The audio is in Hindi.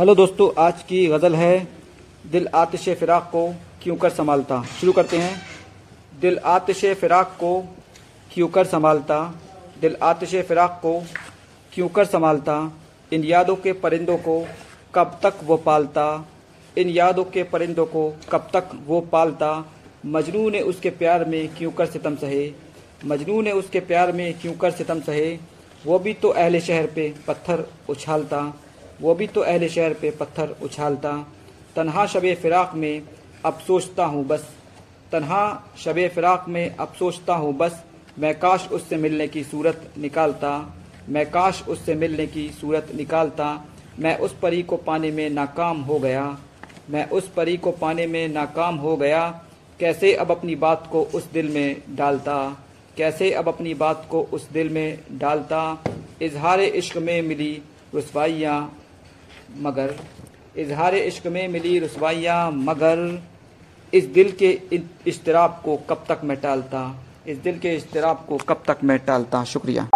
हेलो दोस्तों, आज की गज़ल है, दिल आतिश फ़िराक को क्यों कर संभालता? शुरू करते हैं। दिल आतिश फ़िराक को क्यों कर संभालता? दिल आतिश फ़िराक को क्यों कर संभालता? इन यादों के परिंदों को कब तक वो पालता? इन यादों के परिंदों को कब तक वो पालता? मजनू ने उसके प्यार में क्यों कर सितम सहे? मजनू ने उसके प्यार में क्यों कर सितम सहे? वो भी तो अहले शहर पे पत्थर उछालता। वो भी तो अहले शहर पे पत्थर उछालता। तन्हा शब फ़िराक में अब सोचता हूँ बस। तन्हा शब फ़िराक में अब सोचता हूँ बस। मैं काश उससे मिलने की सूरत निकालता। मैं काश उससे मिलने की सूरत निकालता। मैं उस परी को पाने में नाकाम हो गया। मैं उस परी को पाने में नाकाम हो गया। कैसे अब अपनी बात को उस दिल में डालता? कैसे अब अपनी बात को उस दिल में डालता? इजहार इश्क में मिली रसवाइयाँ। मगर, इजहार इश्क में मिली रसवाइयाँ, मगर, इस दिल के इश्तराब को कब तक मैं टालता? इस दिल के इश्तराब को कब तक मैं टालता? शुक्रिया।